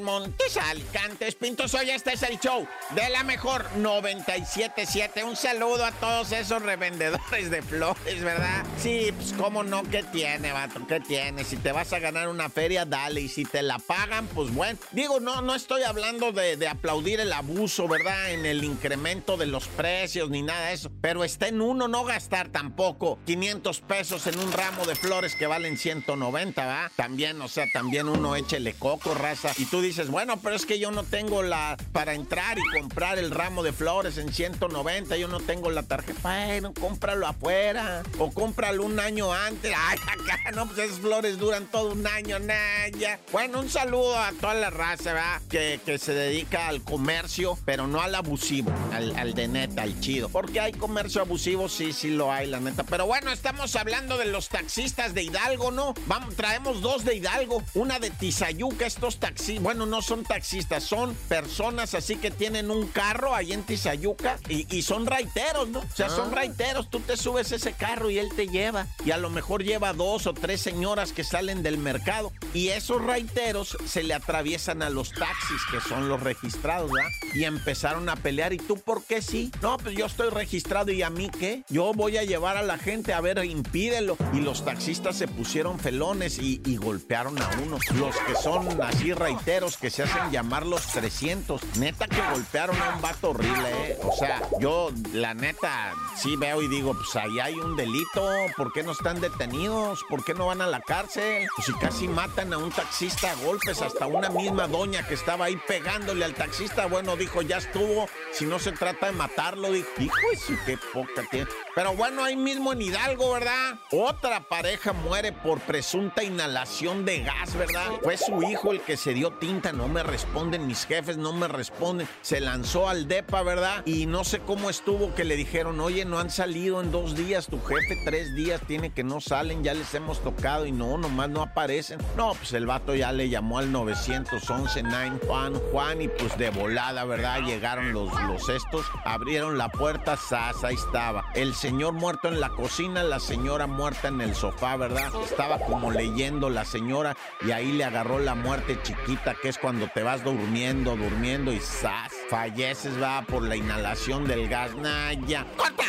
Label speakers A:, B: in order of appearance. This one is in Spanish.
A: Montes, Alicantes, Pintos. Hoy este es el show de la mejor 977. Un saludo a todos esos revendedores de flores, ¿verdad? Sí, pues cómo no, ¿qué tiene, vato? ¿Qué tiene? Si te vas a ganar una feria, dale. Y si te la pagan, pues bueno. Digo, no, no estoy hablando de, de aplaudir el abuso, ¿verdad? En el incremento de los precios ni nada de eso. Pero está en uno no gastar tampoco 500 pesos en un ramo de flores que valen 190, ¿va? También, o sea, también uno échele coco, raza. Y tú dices, bueno, pero es que yo no tengo la para entrar y comprar el ramo de flores en 190, yo no tengo la tarjeta. Bueno, cómpralo afuera o cómpralo un año antes. Ay, acá no, pues esas flores duran todo un año, naya. Bueno, un saludo a toda la raza, ¿verdad? Que, que se dedica al comercio, pero no al abusivo, al, al de neta, al chido. Porque hay comercio abusivo, sí, sí lo hay, la neta. Pero bueno, estamos hablando de los taxistas de Hidalgo, ¿no? Vamos, traemos dos de Hidalgo, una de Tizayuca, estos taxistas, bueno, no son taxistas, son personas así que tienen un carro ahí en Tizayuca y, son raiteros, ¿no? O sea, son ah. raiteros, tú te subes ese carro y él te lleva y a lo mejor lleva dos o tres señoras que salen del mercado y esos raiteros se le atraviesan a los taxis que son los registrados, ¿verdad? Y empezaron a pelear y tú, ¿por qué sí? No, pues yo estoy registrado y a mí qué? Yo voy a llevar a la gente a ver, impídelo. Y los taxistas se pusieron felones y, golpearon a uno. Los que son así reiteros, que se hacen llamar los 300. Neta que golpearon a un vato horrible, ¿eh? O sea, yo la neta sí veo y digo, pues ahí hay un delito. ¿Por qué no están detenidos? ¿Por qué no van a la cárcel? Pues si casi matan a un taxista a golpes, hasta una misma doña que estaba ahí pegándole al taxista, bueno, dijo, ya estuvo. Si no se trata de matarlo, dijo, hijo, qué poca tiene. Pero bueno, ahí mismo en Hidalgo, ¿verdad? Otra pareja muere por presunta inhalación de gas, ¿verdad? Fue su hijo el que se dio tinta, no me responden, mis jefes no me responden. Se lanzó al DEPA, ¿verdad? Y no sé cómo estuvo que le dijeron, oye, no han salido en dos días, tu jefe tres días tiene que no salen, ya les hemos tocado y no, nomás no aparecen. No, pues el vato ya le llamó al 911 9 Juan, Juan y pues de volada, ¿verdad? Llegaron los, los estos, abrieron la puerta, sas, ahí estaba. El señor muerto en la cocina, la señora muerta en el sofá, ¿verdad? Estaba como leyendo la señora y ahí le agarró la muerte chiquita, que es cuando te vas durmiendo, durmiendo y ¡zas! Falleces, va, por la inhalación del gas. Naya. ¡Corta!